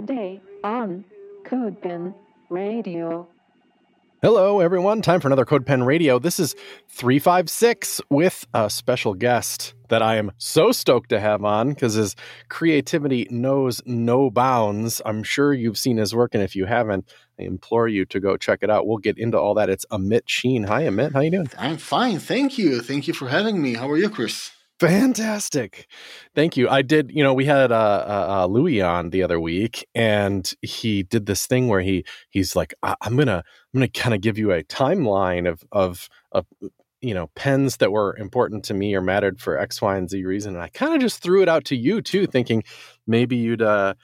Friday on CodePen Radio. Hello, everyone. Time for another CodePen Radio. This is 356 with a special guest that I am so stoked to have on because his creativity knows no bounds. I'm sure you've seen his work, and if you haven't, I implore you to go check it out. We'll get into all that. It's Amit Sheen. Hi, Amit. How are you doing? I'm fine. Thank you. Thank you for having me. How are you, Chris? Fantastic. Thank you. I did, you know, we had uh, uh, uh, Louis on the other week and he did this thing where he he's like I- am going to I'm going to kind of give you a timeline of of of you know, pens that were important to me or mattered for X, Y, and Z reason. And I kind of just threw it out to you too, thinking maybe you'd uh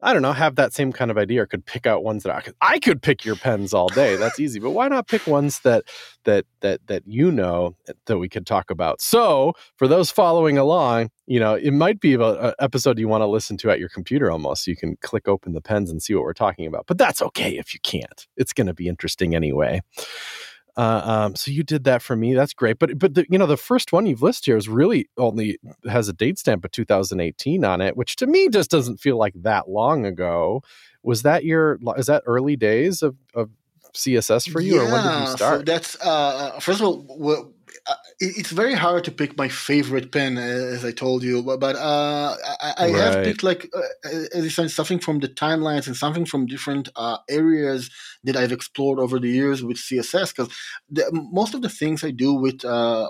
I don't know, have that same kind of idea or could pick out ones that I could I could pick your pens all day. That's easy. But why not pick ones that that that that you know that we could talk about? So, for those following along, you know, it might be an episode you want to listen to at your computer almost. You can click open the pens and see what we're talking about. But that's okay if you can't. It's going to be interesting anyway. Uh, um, so you did that for me. That's great. But but the, you know the first one you've listed here is really only has a date stamp of 2018 on it, which to me just doesn't feel like that long ago. Was that your is that early days of, of CSS for you, yeah, or when did you start? So that's uh, first of all, well, uh, it's very hard to pick my favorite pen, uh, as I told you. But, but uh, I, I right. have picked like uh, as I said, something from the timelines and something from different uh, areas that I've explored over the years with CSS. Because most of the things I do with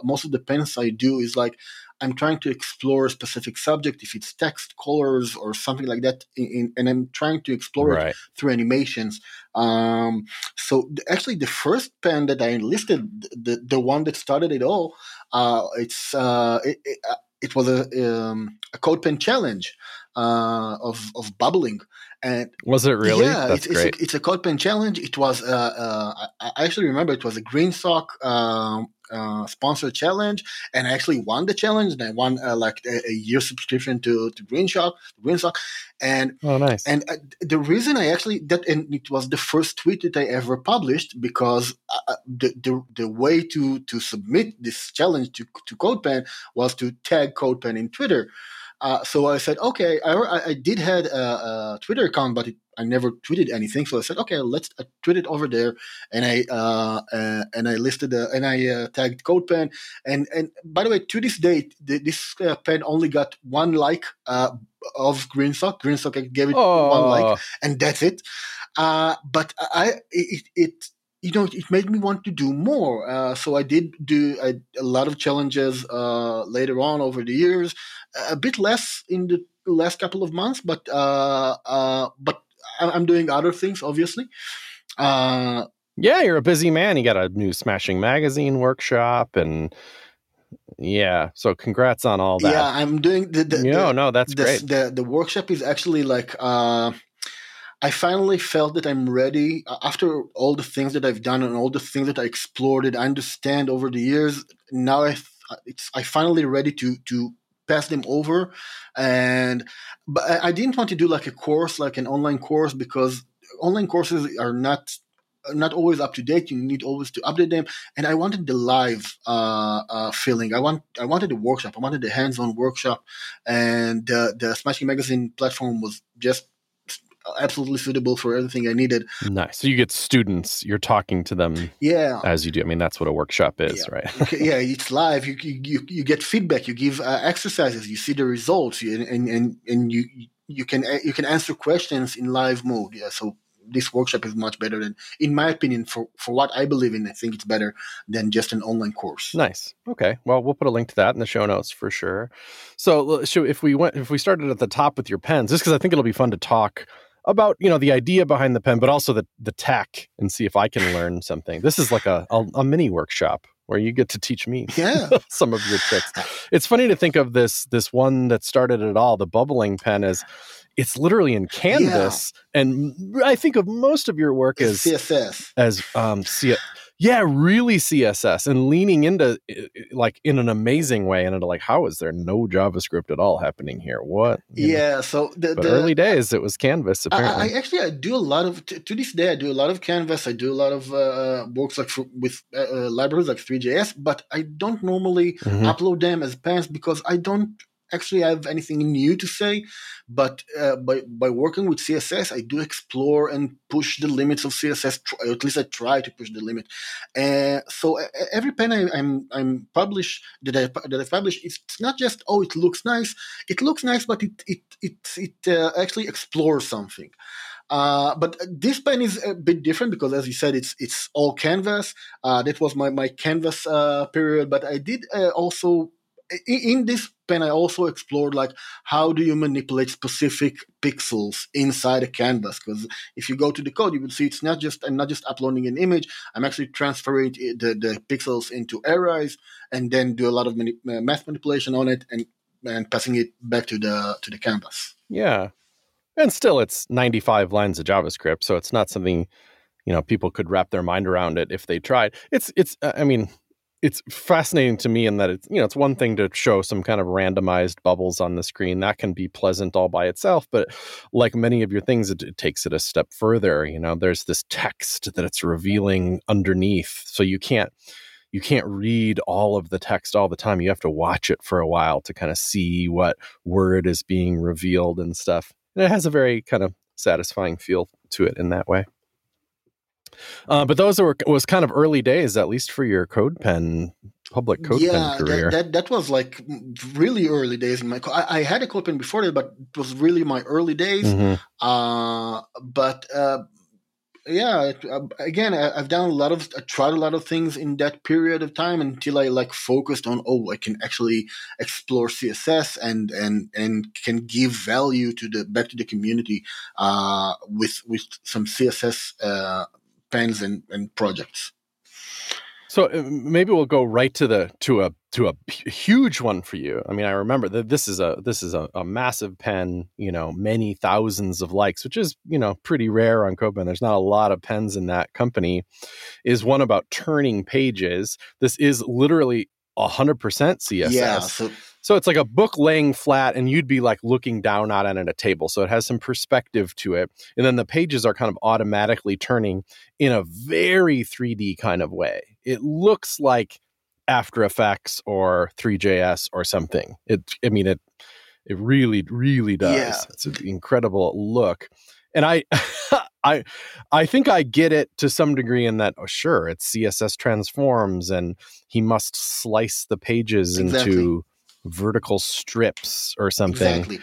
most of the pens I do is like I'm trying to explore a specific subject, if it's text, colors, or something like that, in, in, and I'm trying to explore right. it through animations. Um, so actually, the first pen that I enlisted, the the one that started it all, uh, it's uh, it, it, uh, it, was a um, a CodePen challenge uh, of of bubbling. And was it really? Yeah, That's it's, great. It's a, it's a CodePen challenge. It was. Uh, uh, I actually remember it was a GreenSock um, uh, sponsored challenge, and I actually won the challenge. And I won uh, like a, a, year subscription to to GreenSock, GreenSock, and oh, nice. And uh, the reason I actually that and it was the first tweet that I ever published because uh, the, the the way to to submit this challenge to to CodePen was to tag CodePen in Twitter. Uh, so I said, okay, I, I did had a, a Twitter account, but it, I never tweeted anything. So I said, okay, let's uh, tweet it over there, and I uh, uh and I listed uh, and I uh, tagged CodePen, and and by the way, to this date, the, this pen only got one like of GreenSock. GreenSock gave it oh. one like, and that's it. but I it, it you know, it made me want to do more. Uh, so I did do a, a lot of challenges uh, later on over the years, a bit less in the last couple of months, but uh, uh but I'm doing other things, obviously. Uh, yeah, you're a busy man. You got a new Smashing Magazine workshop and. Yeah, so congrats on all that. Yeah, I'm doing the. the no, the, no, that's the, great. The the workshop is actually like uh, I finally felt that I'm ready after all the things that I've done and all the things that I explored and I understand over the years. Now I, it's I finally ready to to pass them over, and but I didn't want to do like a course, like an online course, because online courses are not not always up to date. You need always to update them. And I wanted the live uh, uh, feeling. I want I wanted the workshop. I wanted the hands-on workshop, and uh, the Smashing Magazine platform was just absolutely suitable for everything I needed. Nice. So you get students, you're talking to them yeah. as you do. I mean, that's what a workshop is, yeah. right? yeah, it's live. You, you, you get feedback, you give uh, exercises, you see the results, you, and, and, and you, you can, you can answer questions in live mode. Yeah. So this workshop is much better than, in my opinion, for, for what I believe in, I think it's better than just an online course. Nice. Okay. Well, we'll put a link to that in the show notes for sure. So, so if we went, if we started at the top with your pens, just because I think it'll be fun to talk about you know the idea behind the pen, but also the the tech, and see if I can learn something. This is like a a, a mini workshop where you get to teach me yeah. some of your tricks. It's funny to think of this this one that started it all, the bubbling pen, as it's literally in Canvas, yeah. and I think of most of your work as CSS as um, C- yeah, really CSS and leaning into like in an amazing way and into like how is there no JavaScript at all happening here? What? You yeah, know? so the, the, early days it was Canvas. Apparently, I, I, actually I do a lot of to, to, this day I do a lot of Canvas. I do a lot of uh, works like for, with uh, uh libraries like Three.js, but I don't normally mm-hmm. upload them as pants because I don't actually I have anything new to say, but uh, by by working with CSS, I do explore and push the limits of CSS. At least I try to push the limit. Uh, so every pen I, I'm, I'm publish that I that I publish, it's not just oh it looks nice. It looks nice, but it it it it uh, actually explores something. Uh, but this pen is a bit different because, as you said, it's it's all canvas. Uh, that was my my canvas uh, period. But I did uh, also in, this pen, I also explored like how do you manipulate specific pixels inside a canvas? Because if you go to the code, you will see it's not just I'm not just uploading an image. I'm actually transferring the, the pixels into arrays and then do a lot of mani- uh, math manipulation on it and and passing it back to the to the canvas. Yeah, and still it's 95 lines of javascript so it's not something you know people could wrap their mind around it if they tried it's it's uh, i mean it's fascinating to me in that it's you know it's one thing to show some kind of randomized bubbles on the screen. That can be pleasant all by itself but like many of your things it, it, takes it a step further. You know there's this text that it's revealing underneath so you can't you can't read all of the text all the time. You have to watch it for a while to kind of see what word is being revealed and stuff. And it has a very kind of satisfying feel to it in that way. Uh, but those were was kind of early days, at least for your CodePen public CodePen yeah, career. That, that, that was like really early days in my. I, I had a CodePen before that, but it was really my early days. Mm-hmm. Uh, but uh, yeah it, uh, again I, have done a lot of I tried a lot of things in that period of time until i like focused on oh i can actually explore css and and and can give value to the back to the community uh with with some css uh pens and and projects so uh, maybe we'll go right to the to a to a huge one for you. I mean, I remember that this is a this is a, a, massive pen, you know, many thousands of likes, which is you know pretty rare on CodePen. There's not a lot of pens in that company. Is one about turning pages. This is literally hundred percent CSS. Yeah. So- so it's like a book laying flat, and you'd be like looking down on it at a table. So it has some perspective to it. And then the pages are kind of automatically turning in a very 3D kind of way. It looks like After Effects or Three.js or something. It, I mean, it, it really, really does. Yeah. It's an incredible look. And I, I, I think I get it to some degree in that. Oh, sure, it's CSS transforms, and he must slice the pages exactly. into vertical strips or something. Exactly.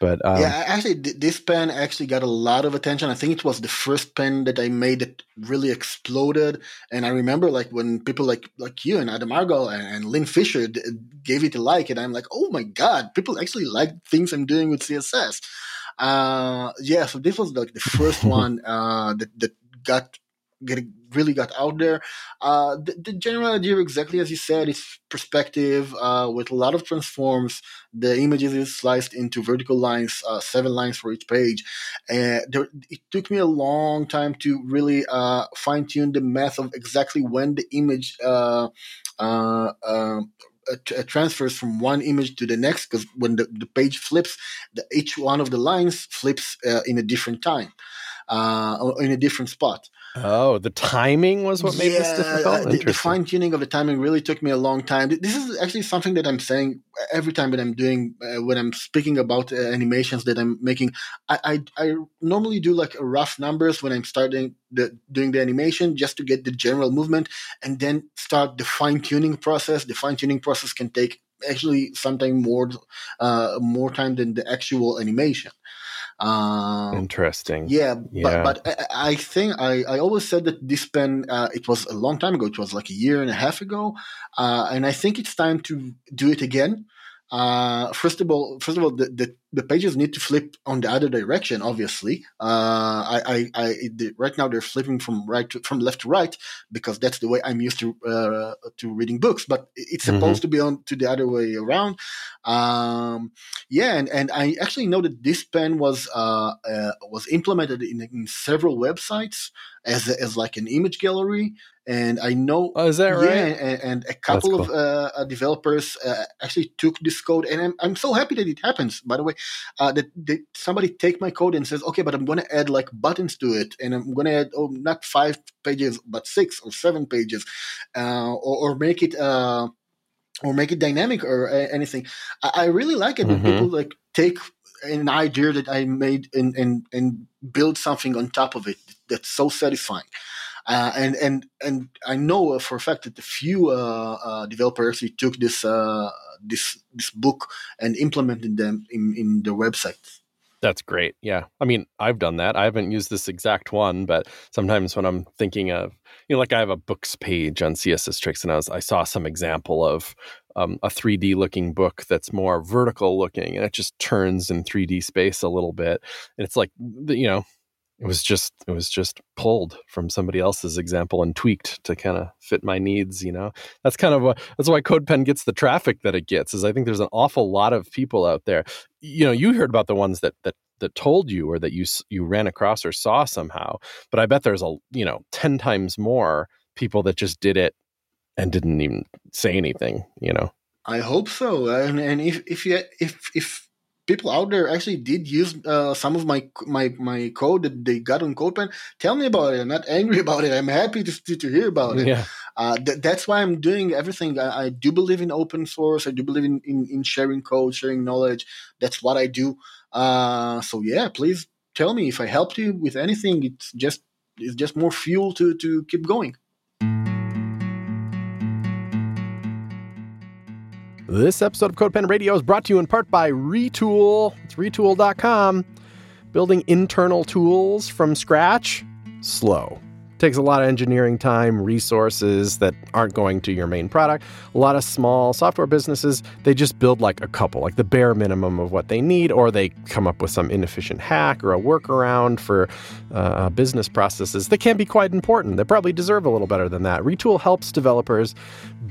But um, yeah, actually, this pen actually got a lot of attention. I think it was the first pen that I made that really exploded. And I remember, like, when people like like you and Adam Argyle and, and Lynn Fisher d- gave it a like, and I'm like, oh my god, people actually like things I'm doing with CSS. Uh, yeah, so this was like the first one uh, that that got get really got out there. Uh, the, the, general idea, exactly as you said, is perspective uh, with a lot of transforms. The images is sliced into vertical lines, uh, seven lines for each page. And there, it took me a long time to really uh, fine tune the math of exactly when the image. Uh, uh, um, transfers from one image to the next because when the, the page flips, the, each one of the lines flips in a different time, in a different spot. Oh, the timing was what made yeah, this difficult. The, the fine tuning of the timing really took me a long time. This is actually something that I'm saying every time that I'm doing uh, when I'm speaking about uh, animations that I'm making. I, I, I normally do like rough numbers when I'm starting the doing the animation just to get the general movement, and then start the fine tuning process. The fine tuning process can take actually sometimes more uh, more time than the actual animation. Um, Interesting. Yeah, yeah. but, but I, I, think I, I always said that this pen, uh, it was a long time ago. It was like a year and a half ago. Uh, and I think it's time to do it again. Uh, first of all, first of all, the, the, the, pages need to flip on the other direction. Obviously, uh, I, I, I the, right now they're flipping from right to, from left to right because that's the way I'm used to uh, to reading books. But it's mm-hmm. supposed to be on to the other way around. Um, yeah, and, and I actually know that this pen was uh, uh was implemented in, in several websites as as like an image gallery and I know. Oh, is that right? Yeah, and, and a couple cool. of uh, uh, developers uh, actually took this code, and I'm, I'm so happy that it happens. By the way, uh, that, that somebody take my code and says, okay, but I'm going to add like buttons to it, and I'm going to add oh not five pages but six or seven pages, uh, or, or, make it. Uh, or make it dynamic or anything. I, I really like it when mm-hmm. people like take an idea that I made and, and and build something on top of it that's so satisfying. Uh, and and and I know for a fact that a few uh, uh, developers actually took this uh, this this book and implemented them in, in their websites. That's great. Yeah. I mean, I've done that. I haven't used this exact one, but sometimes when I'm thinking of, you know, like I have a books page on CSS tricks and I was I saw some example of um, a 3D looking book that's more vertical looking and it just turns in 3D space a little bit. And it's like, you know, it was just it was just pulled from somebody else's example and tweaked to kind of fit my needs you know? That's kind of what that's why codepen gets the traffic that it gets is i think there's an awful lot of people out there. You know you heard about the ones that that that told you or that you you ran across or saw somehow but i bet there's a you know 10 times more people that just did it and didn't even say anything you know? I hope so and, and if if you if if people out there actually did use uh, some of my my my code that they got on CodePen, tell me about it. I'm not angry about it. I'm happy to to, to hear about it. Yeah. Uh, th- that's why I'm doing everything. I, I, do believe in open source. I do believe in, in, in sharing code, sharing knowledge. That's what I do. Uh, so yeah, please tell me if I helped you with anything. It's just it's just more fuel to to keep going. This episode of CodePen Radio is brought to you in part by Retool. It's retool.com. Building internal tools from scratch, slow takes a lot of engineering time, resources that aren't going to your main product. A lot of small software businesses, they just build like a couple, like the bare minimum of what they need, or they come up with some inefficient hack or a workaround for uh, business processes that can be quite important. They probably deserve a little better than that. Retool helps developers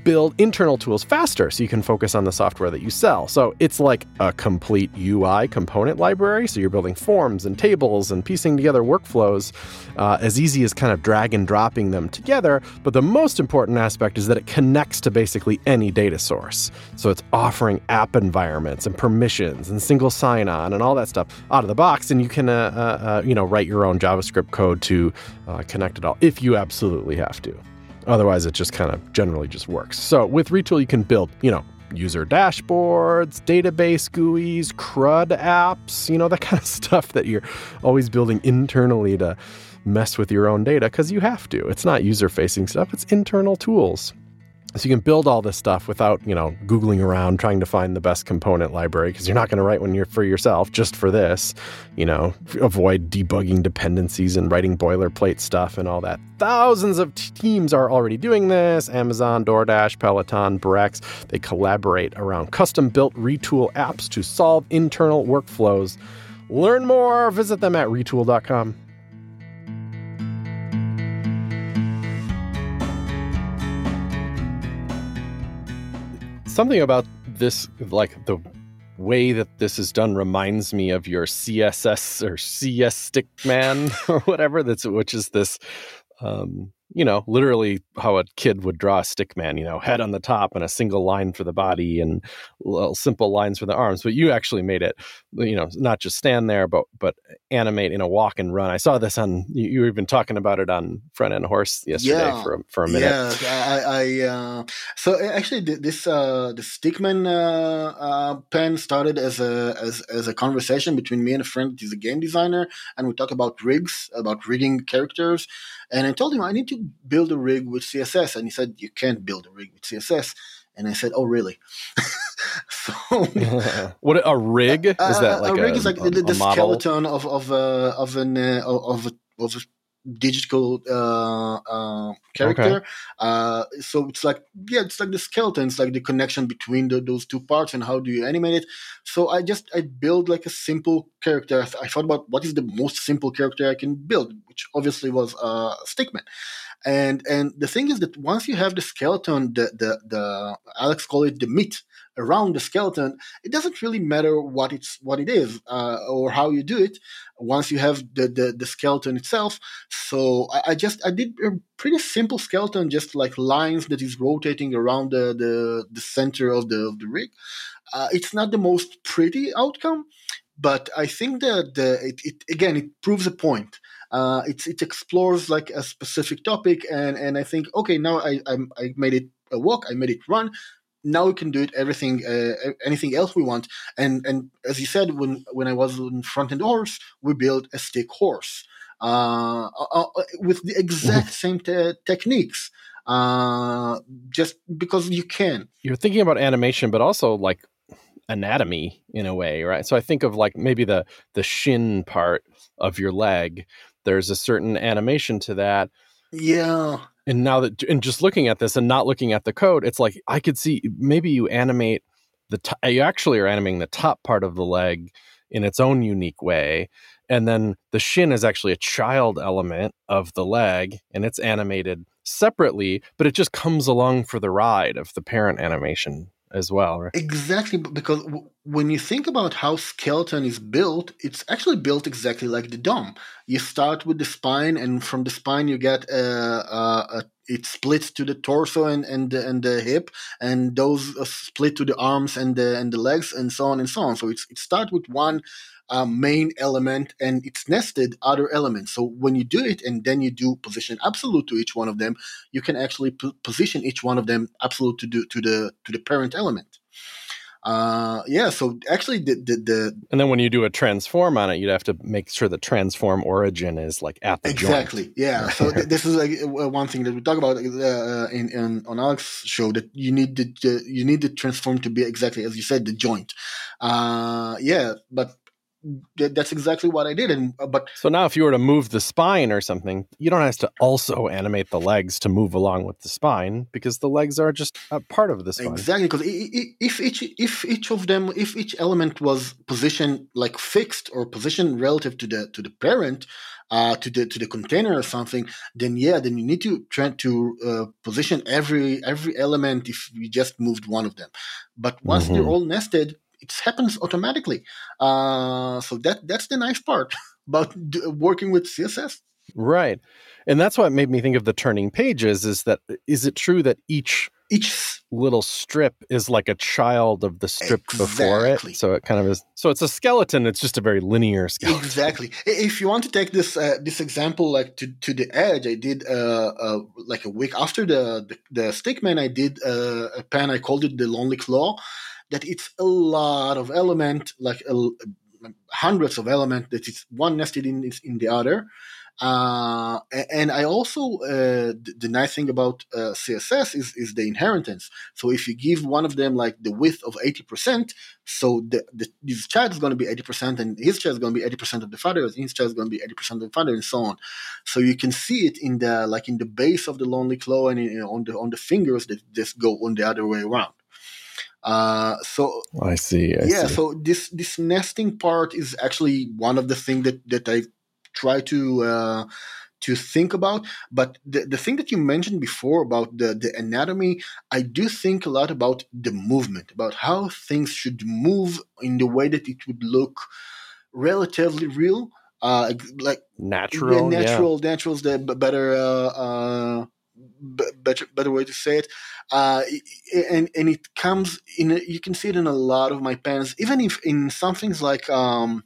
build internal tools faster so you can focus on the software that you sell. So it's like a complete UI component library. So you're building forms and tables and piecing together workflows uh, as easy as kind of drag drag and dropping them together, but the most important aspect is that it connects to basically any data source. So it's offering app environments and permissions and single sign-on and all that stuff out of the box, and you can, uh, uh, uh, you know, write your own JavaScript code to uh, connect it all if you absolutely have to. Otherwise, it just kind of generally just works. So with Retool, you can build, you know, user dashboards, database GUIs, CRUD apps, you know, that kind of stuff that you're always building internally to mess with your own data because you have to. It's not user facing stuff, it's internal tools. So you can build all this stuff without, you know, googling around trying to find the best component library because you're not going to write one for yourself just for this. You know, avoid debugging dependencies and writing boilerplate stuff and all that. Thousands of teams are already doing this. Amazon, DoorDash, Peloton, Brex, they collaborate around custom-built retool apps to solve internal workflows. Learn more, visit them at retool.com. something about this, like the way that this is done, reminds me of your CSS or CS Stickman or whatever. That's which is this um, you know, literally how a kid would draw a stick man, you know, head on the top and a single line for the body and little simple lines for the arms. But you actually made it, you know, not just stand there, but but animate in a walk and run. I saw this on you, were even talking about it on Front-End Horse yesterday yeah, for a, for a minute. Yeah, I, I uh, so actually this uh, the stickman uh, uh, pen started as a as, as a conversation between me and a friend He's a game designer, and we talk about rigs, about rigging characters. And I told him I need to build a rig with CSS, and he said you can't build a rig with CSS. And I said, "Oh, really?" so, what a rig is that? Like a, a rig is like a, the, the skeleton of of uh, of an uh, of a, of a digital uh, uh, character. Okay. Uh, so it's like yeah, it's like the skeleton. It's like the connection between the, those two parts and how do you animate it. So I just I build like a simple character. I, th- I thought about what is the most simple character I can build, which obviously was uh, Stickman. And and the thing is that once you have the skeleton, the the, the Alex call it the meat around the skeleton, it doesn't really matter what it's what it is uh, or how you do it. Once you have the the, the skeleton itself, so I, I, just I did a pretty simple skeleton, just like lines that is rotating around the the, the center of the of the rig. Uh, it's not the most pretty outcome, but I think that the, it, it again it proves a point. Uh, it, it explores like a specific topic, and, and I think okay now I, I I made it a walk, I made it run. Now we can do it everything uh, anything else we want. And and as you said when when i was in Front-End Horse we built a stick horse. Uh, uh, uh with the exact same te- techniques. Uh, just because you can. You're thinking about animation but also like anatomy in a way right? So i think of like maybe the the shin part of your leg there's a certain animation to that. Yeah. And now that and just looking at this and not looking at the code it's like i could see maybe you animate the t- you actually are animating the top part of the leg in its own unique way and then the shin is actually a child element of the leg and it's animated separately but it just comes along for the ride of the parent animation as well, right? Exactly, because w- when you think about how skeleton is built, it's actually built exactly like the DOM. You start with the spine, and from the spine you get a, a, a it splits to the torso and and the, and the hip, and those uh, split to the arms and the and the legs, and so on and so on. So it's it starts with one uh, main element and it's nested other elements. So when you do it and then you do position absolute to each one of them, you can actually p- position each one of them absolute to do to the to the parent element. Uh, yeah, so actually the, the, the and then when you do a transform on it, you'd have to make sure the transform origin is like at the exactly. Joint. Yeah, so th- this is like one thing that we talk about uh, in, in on Alex's show that you need the, the, you need the transform to be exactly as you said the joint. Uh, yeah, but that's exactly what I did. And uh, but so now, if you were to move the spine or something, you don't have to also animate the legs to move along with the spine because the legs are just a part of the spine. Exactly, because if each if each of them if each element was positioned like fixed or positioned relative to the to the parent. Uh, to the to the container or something, then yeah, then you need to try to uh, position every every element if you just moved one of them. But once mm-hmm. they're all nested, it happens automatically. Uh, so that that's the nice part about working with CSS. Right, and that's what made me think of the turning pages. Is that is it true that each each little strip is like a child of the strip exactly. before it so it kind of is so it's a skeleton it's just a very linear skeleton exactly if you want to take this uh, this example like to, to the edge i did uh, uh like a week after the the, the stickman i did uh, a pen i called it the lonely claw that it's a lot of element, like a, hundreds of element that is one nested in in the other. Uh, and I also uh, the, nice thing about uh, CSS is is the inheritance. So if you give one of them like the width of eighty percent, so the, the, this child is going to be eighty percent, and his child is going to be eighty percent of the father, and his child is going to be eighty percent of the father, and so on. So you can see it in the like in the base of the lonely claw and in, on the on the fingers that just go on the other way around. Uh, so I see. I yeah, see. so this this nesting part is actually one of the things that that I try to uh, to think about. But the, the thing that you mentioned before about the, the anatomy, I do think a lot about the movement, about how things should move in the way that it would look relatively real. Uh, like natural, yeah, natural, yeah. natural is the better uh, uh, better better way to say it. Uh, and and it comes in. You can see it in a lot of my pens, even if in some things like. Um,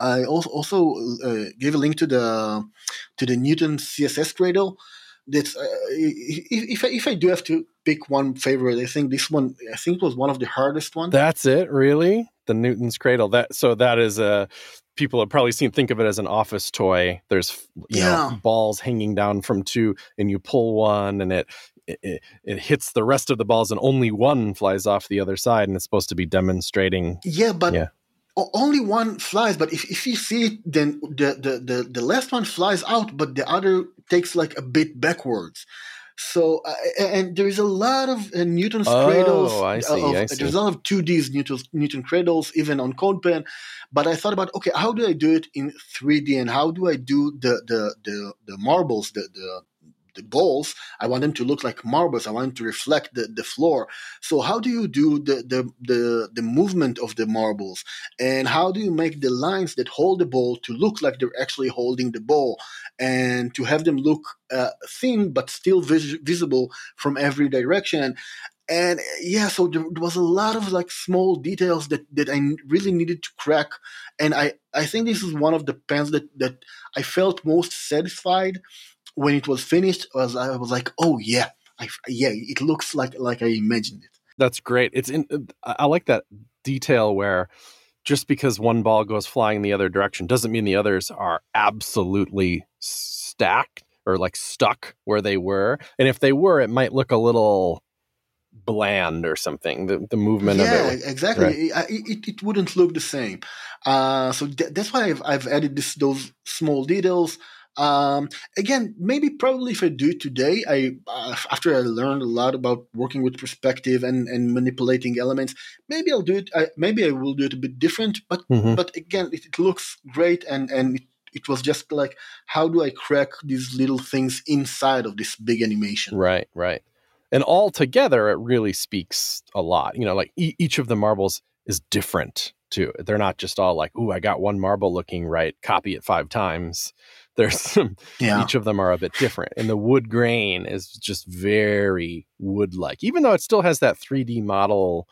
I also also uh, gave a link to the to the Newton CSS cradle That's uh, if I, if I do have to pick one favorite, I think this one I think was one of the hardest ones. That's it, really. The Newton's Cradle. That so that is a people have probably seen think of it as an office toy. There's you yeah. know balls hanging down from two, and you pull one, and it, it it hits the rest of the balls, and only one flies off the other side, and it's supposed to be demonstrating. Yeah, but yeah. only one flies. But if, if you see it, then the, the the the last one flies out, but the other takes like a bit backwards. So, uh, and there is a lot of uh, Newton's oh, cradles. I see, of, I see. There's a lot of 2Ds Newton, Newton cradles, even on CodePen. But I thought about, okay, how do I do it in 3D and how do I do the, the, the, the marbles, the, the, the balls, I want them to look like marbles. I want them to reflect the, the floor. So how do you do the, the, the, the movement of the marbles? And how do you make the lines that hold the ball to look like they're actually holding the ball and to have them look uh, thin but still vis- visible from every direction? and yeah so there, was a lot of like small details that that i really needed to crack and i i think this is one of the pens that that i felt most satisfied when it was finished, was I was like, oh yeah, I, yeah, it looks like like I imagined it. That's great. It's in. I like that detail where just because one ball goes flying the other direction doesn't mean the others are absolutely stacked or like stuck where they were. And if they were, it might look a little bland or something. The, the movement yeah, of it. Yeah, exactly. Right. It, it, it, wouldn't look the same. Uh, so th- that's why I've, I've added this, those small details. Um, again, maybe probably if I do it today, I uh, after I learned a lot about working with perspective and, and manipulating elements, maybe I'll do it. I, maybe I will do it a bit different. But mm-hmm. but again, it, it, looks great, and and it, it was just like, how do I crack these little things inside of this big animation? Right, right. And all together, it really speaks a lot. You know, like e- each of the marbles is different too. They're not just all like, "Ooh, I got one marble looking right. Copy it five times." There's some. Yeah. Each of them are a bit different, and the wood grain is just very wood-like. Even though it still has that 3D model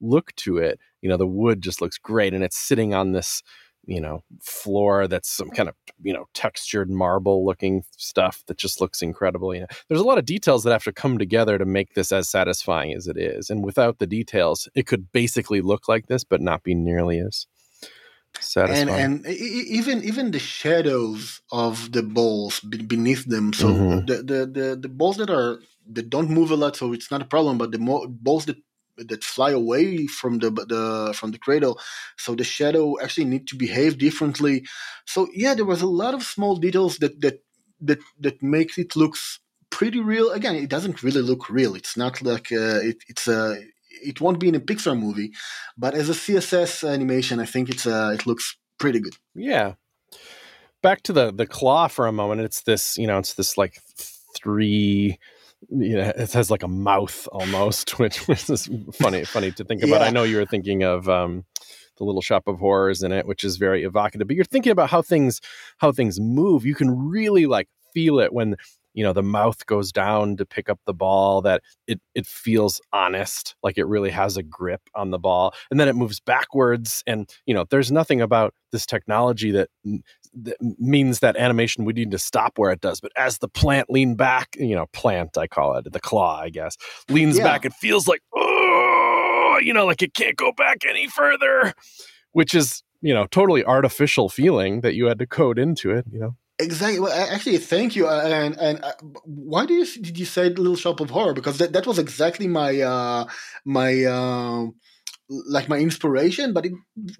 look to it, you know, the wood just looks great, and it's sitting on this you know floor that's some kind of you know textured marble looking stuff that just looks incredible you know there's a lot of details that have to come together to make this as satisfying as it is and without the details it could basically look like this but not be nearly as satisfying. and, and even even the shadows of the balls beneath them so mm-hmm. the, the the the balls that are that don't move a lot so it's not a problem but the more balls that that fly away from the the from the cradle so the shadow actually need to behave differently. So yeah there was a lot of small details that that that that makes it looks pretty real. Again it doesn't really look real. It's not like uh, it, it's a it won't be in a pixar movie but as a css animation i think it's uh it looks pretty good yeah back to the the claw for a moment it's this you know it's this like three you know, it has like a mouth almost, which, which is funny, funny to think about. Yeah. I know you were thinking of um, the Little Shop of Horrors in it, which is very evocative. But you're thinking about how things how things move. You can really like feel it when you know the mouth goes down to pick up the ball that it it feels honest like it really has a grip on the ball and then it moves backwards and you know there's nothing about this technology that, that means that animation would need to stop where it does but as the plant lean back you know plant i call it the claw i guess leans yeah. back it feels like oh you know like it can't go back any further which is you know totally artificial feeling that you had to code into it you know Exactly. Well, actually, thank you. Uh, and and uh, why do you did you say Little Shop of Horror? Because that, that was exactly my uh, my uh, like my inspiration, but it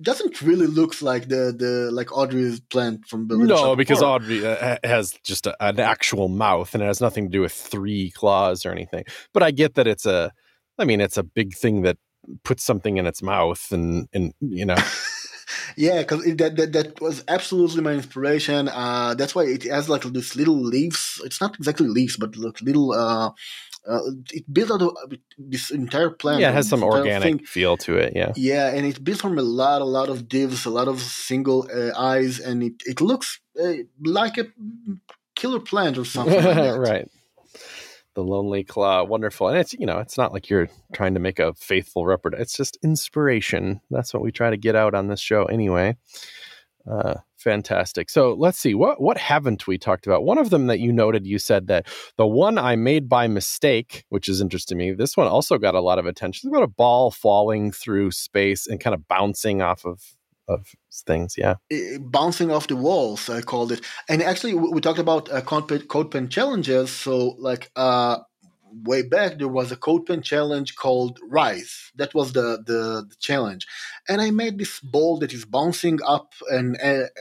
doesn't really look like the the like Audrey's plant from Little No, because Audrey uh, has just a, an actual mouth, and it has nothing to do with three claws or anything. But I get that it's a, I mean, it's a big thing that puts something in its mouth, and and you know. yeah, because that, that that was absolutely my inspiration. Uh, that's why it has like this little leaves. It's not exactly leaves, but like little. Uh, uh, it built out of this entire plant. Yeah, it has some organic thing. feel to it. Yeah, yeah, and it's built from a lot, a lot of divs, a lot of single uh, eyes, and it it looks uh, like a killer plant or something. Like right the lonely claw wonderful and it's you know it's not like you're trying to make a faithful replica it's just inspiration. That's what we try to get out on this show anyway. Uh, fantastic. So let's see what what haven't we talked about? One of them that you noted you said that the one i made by mistake which is interesting to me this one also got a lot of attention. It's about a ball falling through space and kind of bouncing off of of things. Yeah, bouncing off the walls, I called it. And actually, we talked about uh, CodePen challenges. So, like uh, way back, there was a code pen challenge called Rise. That was the, the, the challenge, and I made this ball that is bouncing up and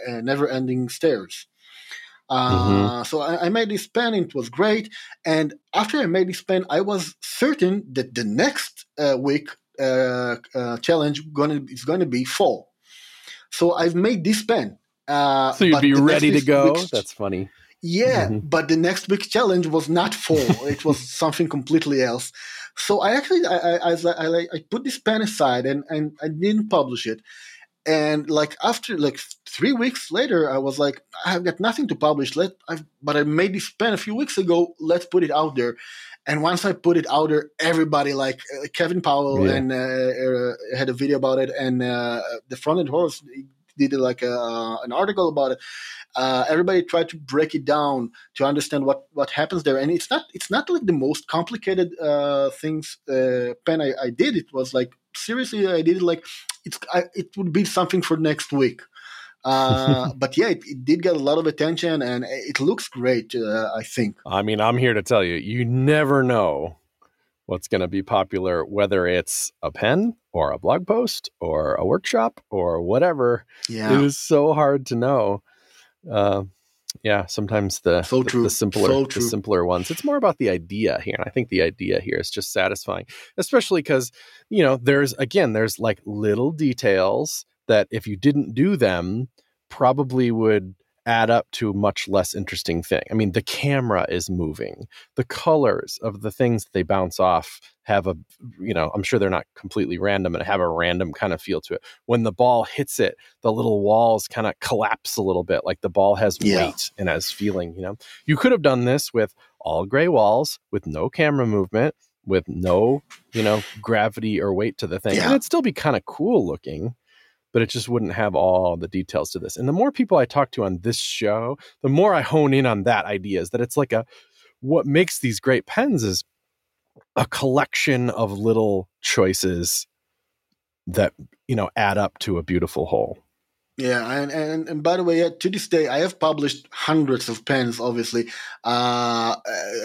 never-ending stairs. Uh, mm-hmm. So I, I, made this pen. It was great. And after I made this pen, I was certain that the next uh, week uh, uh, challenge gonna is going to be fall. So I've made this pen. Uh, so you'd be ready to go. That's funny. Yeah, mm-hmm. but the next big challenge was not fall. it was something completely else. So I actually I I, I, I put this pen aside and, and I didn't publish it. And like after like three weeks later, I was like, I've got nothing to publish. Let I've, but I made this pen a few weeks ago. Let's put it out there. And once I put it out there, everybody like uh, Kevin Powell yeah. and uh, uh, had a video about it, and uh, the Front-End Horse did like a, uh, an article about it. Uh, everybody tried to break it down to understand what, what happens there, and it's not it's not like the most complicated uh, things uh, pen I, I did. It was like seriously, I did it like it's I, it would be something for next week. Uh, but yeah, it, it, did get a lot of attention, and it looks great. Uh, I think. I mean, I'm here to tell you, you never know what's going to be popular, whether it's a pen or a blog post or a workshop or whatever. Yeah. It is so hard to know. Uh, yeah, sometimes the, so the, the, simpler so the simpler ones. It's more about the idea here. And I think the idea here is just satisfying, especially because, you know, there's again, there's like little details that if you didn't do them, probably would add up to a much less interesting thing. I mean, the camera is moving. The colors of the things that they bounce off have a, you know, I'm sure they're not completely random and have a random kind of feel to it. When the ball hits it, the little walls kind of collapse a little bit, like the ball has yeah. weight and has feeling, you know. You could have done this with all gray walls with no camera movement, with no, you know, gravity or weight to the thing. Yeah. And it'd still be kind of cool looking but it just wouldn't have all the details to this. And the more people I talk to on this show, the more I hone in on that idea is that it's like a what makes these great pens is a collection of little choices that you know add up to a beautiful whole. Yeah, and, and and by the way, to this day, I have published hundreds of pens. Obviously, uh,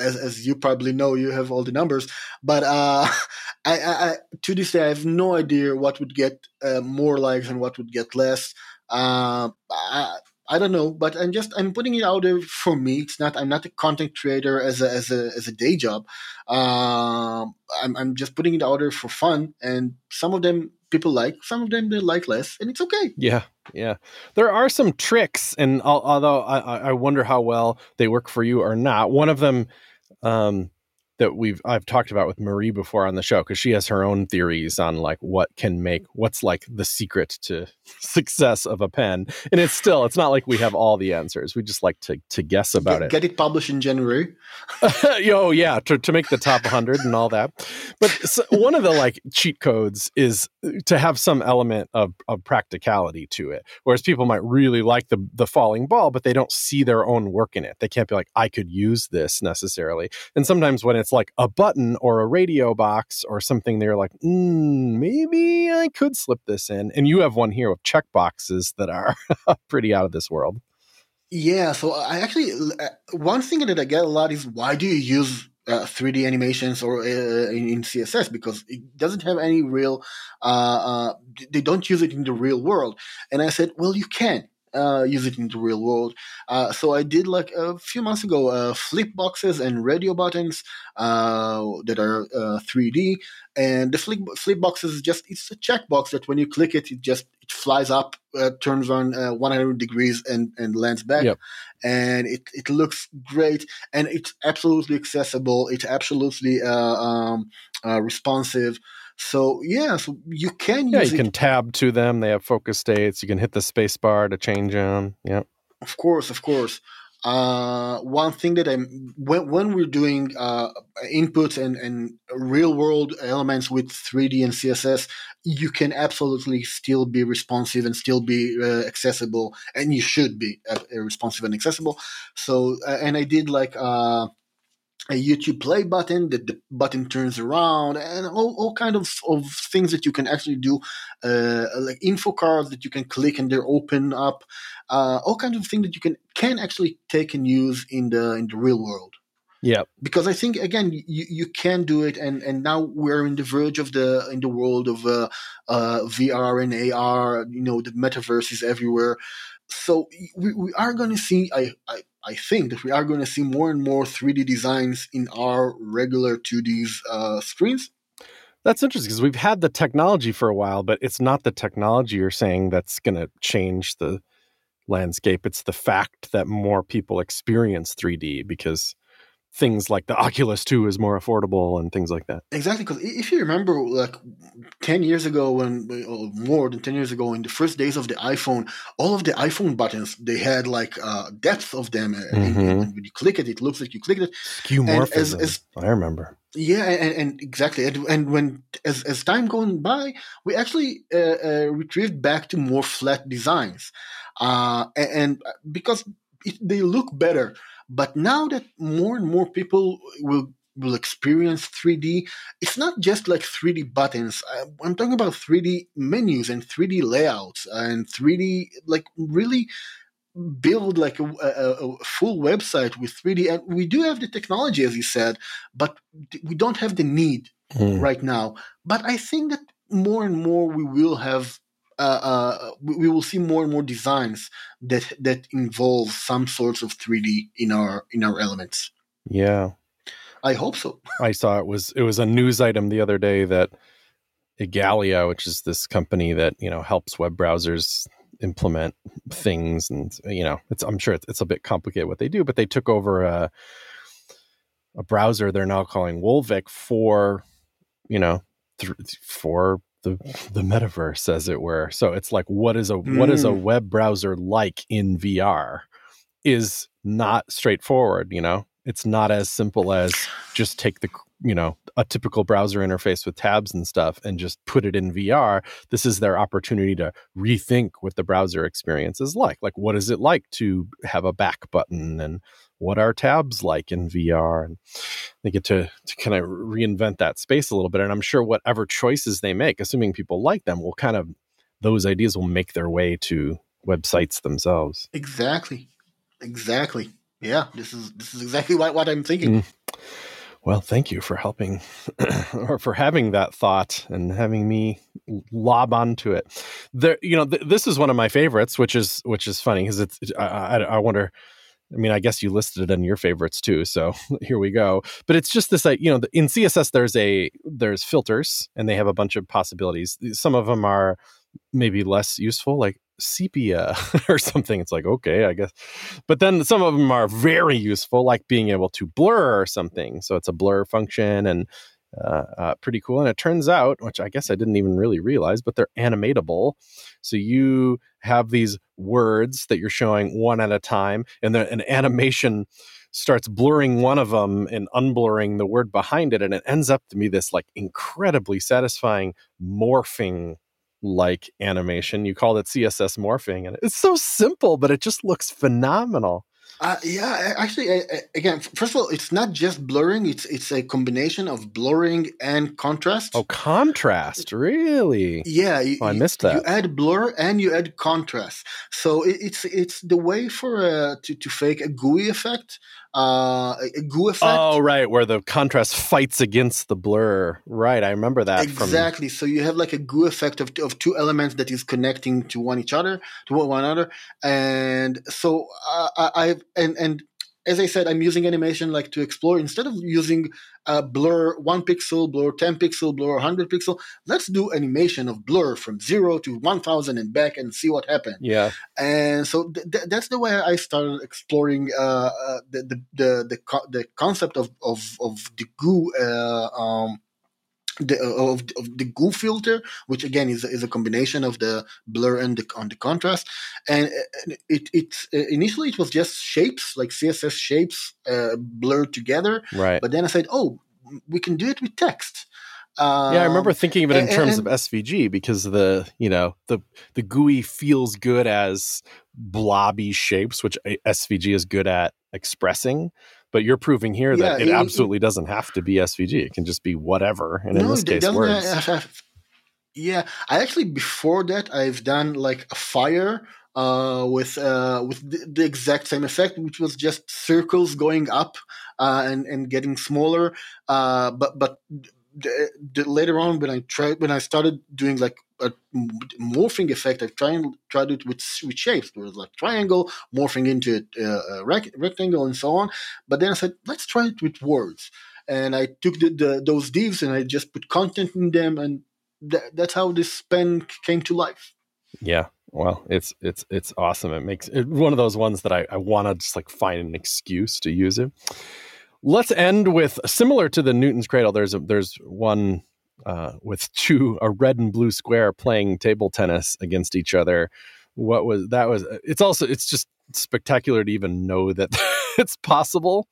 as as you probably know, you have all the numbers. But uh, I, I, to this day, I have no idea what would get uh, more likes and what would get less. Uh, I, I don't know, but I'm just I'm putting it out there for me. It's not I'm not a content creator as a as a as a day job. Um, I'm I'm just putting it out there for fun, and some of them people like, some of them they like less, and it's okay. Yeah, yeah. There are some tricks, and although I, I wonder how well they work for you or not, one of them um, that we've I've talked about with Marie before on the show because she has her own theories on like what can make what's like the secret to success of a pen, and it's still it's not like we have all the answers. We just like to to guess about get, it. Get it published in January. oh yeah, to to make the top 100 and all that. But so one of the like cheat codes is to have some element of of practicality to it. Whereas people might really like the the falling ball, but they don't see their own work in it. They can't be like I could use this necessarily. And sometimes when it's like a button or a radio box or something, they're like, mm, maybe I could slip this in. And you have one here with check boxes that are pretty out of this world. Yeah, so I actually uh, one thing that I get a lot is why do you use uh, 3D animations or uh, in, in, CSS because it doesn't have any real. Uh, uh, they don't use it in the real world, and I said, well, you can uh, use it in the real world. Uh, so I did like a few months ago, uh, flip boxes and radio buttons uh, that are 3D. Uh, and the flip, flip boxes is just it's a checkbox that when you click it, it just it flies up, uh, turns on 100 degrees, and and lands back. Yep. And it, it looks great, and it's absolutely accessible. It's absolutely um, responsive. So yeah, so you can use. yeah, you it. can tab to them. They have focus states. You can hit the space bar to change them. Yeah, of course, of course. Uh, one thing that I'm when when we're doing uh, inputs and, and real world elements with 3D and CSS, you can absolutely still be responsive and still be uh, accessible, and you should be uh, responsive and accessible. So, uh, and I did like uh, a YouTube play button that the button turns around and all, all kind of, of things that you can actually do, uh, like info cards that you can click and they're open up, uh, all kinds of things that you can, can actually take and use in the, in the real world. Yeah, because I think again you, you can do it, and and now we're in the verge of the in the world of uh, uh, VR and AR. You know, the metaverse is everywhere, so we, we are going to see. I, I I think that we are going to see more and more 3D designs in our regular 2D uh, screens. That's interesting because we've had the technology for a while, but it's not the technology you're saying that's going to change the landscape. It's the fact that more people experience 3D because things like the Oculus 2 is more affordable and things like that. Exactly, because if you remember, like 10 years ago, when or more than 10 years ago, in the first days of the iPhone, all of the iPhone buttons, they had like uh, depth of them. Mm-hmm. And, when you click it, it looks like you clicked it. Skeuomorphism. As, as, I remember. Yeah, and, and exactly. And, and, when, as, as time going by, we actually uh, uh, retrieved back to more flat designs. Uh, and, and because it, they look better but now that more and more people will will experience 3D, it's not just like 3D buttons. I'm talking about 3D menus and 3D layouts and 3D like really build like a, a, a, full website with 3D. And we do have the technology, as you said, but we don't have the need mm. right now. But I think that more and more we will have uh, uh, we will see more and more designs that that involve some sorts of 3D in our in our elements. Yeah, I hope so. I saw it was it was a news item the other day that Igalia, which is this company that you know helps web browsers implement things, and you know, it's I'm sure it's, it's a bit complicated what they do, but they took over a a browser they're now calling Wolvic for you know th- for the the metaverse as it were so it's like what is a mm. what is a mm. web browser like in vr is not straightforward you know it's not as simple as just take the you know a typical browser interface with tabs and stuff and just put it in VR this is their opportunity to rethink what the browser experience is like like what is it like to have a back button and what are tabs like in VR? And they get to, to kind of reinvent that space a little bit. And I'm sure whatever choices they make, assuming people like them, will kind of, those ideas will make their way to websites themselves. Exactly. Exactly. Yeah, this is this is exactly what, what I'm thinking. Mm. Well, thank you for helping or for having that thought and having me lob onto it. There, you know, th- this is one of my favorites, which is which is funny because it's. I, I, I wonder I mean, I guess you listed it in your favorites too. So here we go. But it's just this, you know, in CSS there's a there's filters, and they have a bunch of possibilities. Some of them are maybe less useful, like sepia or something. It's like okay, I guess. But then some of them are very useful, like being able to blur something. So it's a blur function, and uh, uh, pretty cool. And it turns out, which I guess I didn't even really realize, but they're animatable. So you have these words that you're showing one at a time, and then an animation starts blurring one of them and unblurring the word behind it. And it ends up to be this like incredibly satisfying morphing like animation. You called it CSS morphing, and it's so simple, but it just looks phenomenal. Uh, yeah, actually, again, first of all, it's not just blurring; it's it's a combination of blurring and contrast. Oh, contrast, really? Yeah, you, oh, I missed that. You add blur and you add contrast, so it, it's it's the way for uh, to to fake a gooey effect uh, a gooey effect. Oh, right, where the contrast fights against the blur. Right, I remember that. Exactly. From... So you have like a gooey effect of, of two elements that is connecting to one each other, to one another, and so uh, I, I've and and as I said, I'm using animation like to explore instead of using uh, blur one pixel, blur 10 pixel, blur 100 pixel. Let's do animation of blur from zero to 1000 and back and see what happens. Yeah. And so th- th- that's the way I started exploring uh, uh, the, the, the, the, co- the, concept of, of, of the goo. Uh, um, the, of, of the gooey filter, which again is, is a combination of the blur and the on the contrast, and it it initially it was just shapes like CSS shapes uh, blurred together, right? But then I said, oh, we can do it with text. Um, yeah, I remember thinking of it in and, terms and, of SVG because the you know the the gooey feels good as blobby shapes, which SVG is good at expressing. But you're proving here that it, it, absolutely doesn't have to be SVG. It can just be whatever. And no, in this case, words. Have, have, yeah, I actually before that I've done like a fire uh, with uh, with the, the, exact same effect, which was just circles going up uh, and and getting smaller. Uh, but but later on when I tried when I started doing like a morphing effect, I've tried tried it with with shapes. There was like triangle morphing into a rec- rectangle and so on. But then I said, let's try it with words. And I took the, the those divs and I just put content in them, and th- that's how this pen came to life. Yeah, well, it's it's it's awesome. It makes it one of those ones that I, I want to just like find an excuse to use it. Let's end with similar to the Newton's Cradle. There's a, there's one uh, with two a red and blue square playing table tennis against each other. What was that? Was it's also it's just spectacular to even know that it's possible.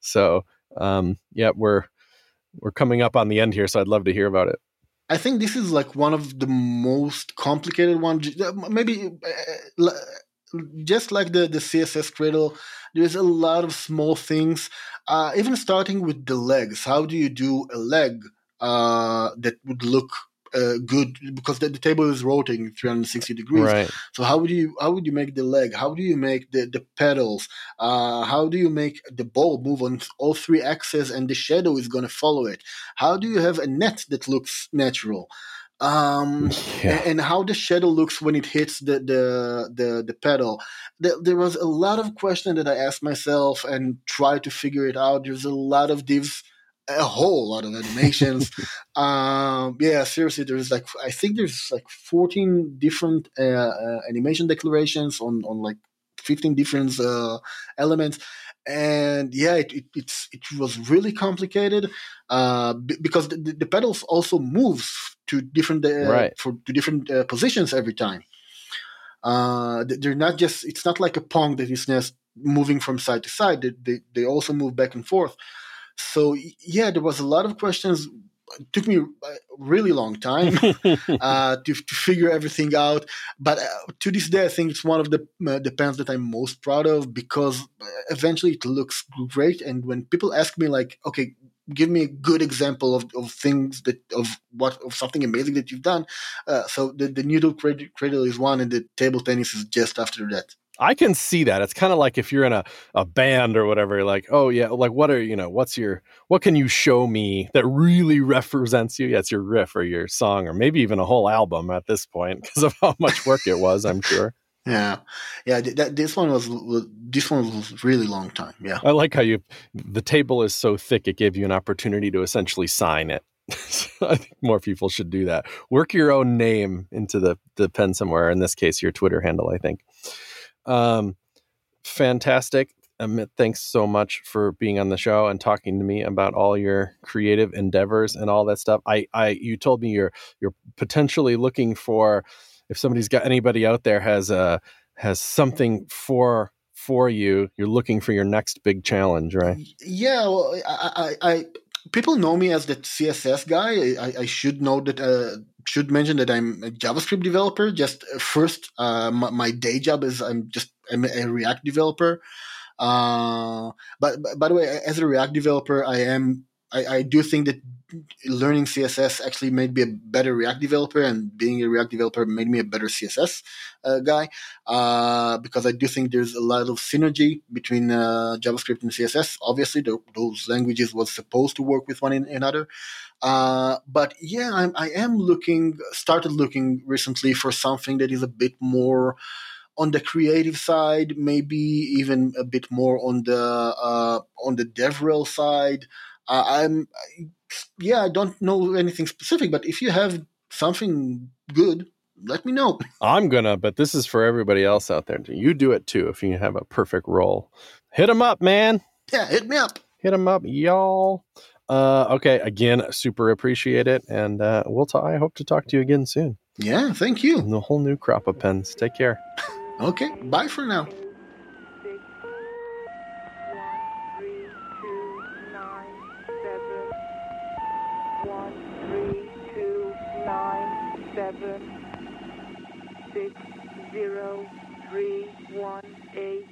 So um, yeah, we're we're coming up on the end here, so I'd love to hear about it. I think this is like one of the most complicated ones. Maybe uh, just like the, the CSS Cradle, there's a lot of small things. Uh, even starting with the legs. How do you do a leg uh, that would look uh, good because the, the, table is rotating 360 degrees. Right. So how would you how would you make the leg? How do you make the the pedals? Uh, how do you make the ball move on all three axes and the shadow is going to follow it? How do you have a net that looks natural? Um, yeah. and, and, how the shadow looks when it hits the the the, the pedal. There, there, was a lot of questions that I asked myself and tried to figure it out. There's a lot of divs a whole lot of animations. um, yeah, seriously, there's like I think there's like 14 different uh, uh, animation declarations on on like 15 different uh, elements, and yeah, it, it, it's it was really complicated uh, b- because the, the, pedals also moves to different uh, right. for to different uh, positions every time. they're not just it's not like a pong that is just moving from side to side. They, they, they also move back and forth. So yeah, there was a lot of questions. It took me a really long time uh, to, to figure everything out. But uh, to this day, I think it's one of the uh, the pens that I'm most proud of because uh, eventually it looks great. And when people ask me like, okay, give me a good example of, of things that of what of something amazing that you've done. Uh, so the the noodle cradle is one, and the table tennis is just after that. I can see that. It's kind of like if you're in a, a band or whatever, like, oh yeah, like what are you know, what's your what can you show me that really represents you? Yeah, it's your riff or your song or maybe even a whole album at this point because of how much work it was, I'm sure. Yeah, yeah. That, this one was this one was really long time. Yeah, I like how you the table is so thick it gave you an opportunity to essentially sign it. I think more people should do that. Work your own name into the the pen somewhere. In this case, your Twitter handle. I think. Um, fantastic. Amit, thanks so much for being on the show and talking to me about all your creative endeavors and all that stuff. I, I, you told me you're you're potentially looking for if somebody's got anybody out there has a has something for for you. You're looking for your next big challenge, right? Yeah, well, I, I, I people know me as the CSS guy. I, I should know that. Uh, should mention that I'm a JavaScript developer. Just uh, first, uh, my, my, day job is I'm just I'm a React developer. Uh, but, but, by the way, as a React developer, I am I, I, do think that learning CSS actually made me a better React developer, and being a React developer made me a better CSS uh, guy uh, because I do think there's a lot of synergy between uh, JavaScript and CSS. Obviously, the, those languages was supposed to work with one another, uh, but yeah, I'm, I am looking, started looking recently for something that is a bit more on the creative side, maybe even a bit more on the uh, on the DevRel side. Uh, I'm yeah, I don't know anything specific, but if you have something good, let me know. I'm gonna, but this is for everybody else out there. You do it too if you have a perfect role. Hit them up, man. Yeah, hit me up. Hit them up, y'all. Uh, okay, again, super appreciate it, and uh, we'll. T- I hope to talk to you again soon. Yeah, thank you. And the whole new crop of pens. Take care. okay, bye for now. Seven six zero three one eight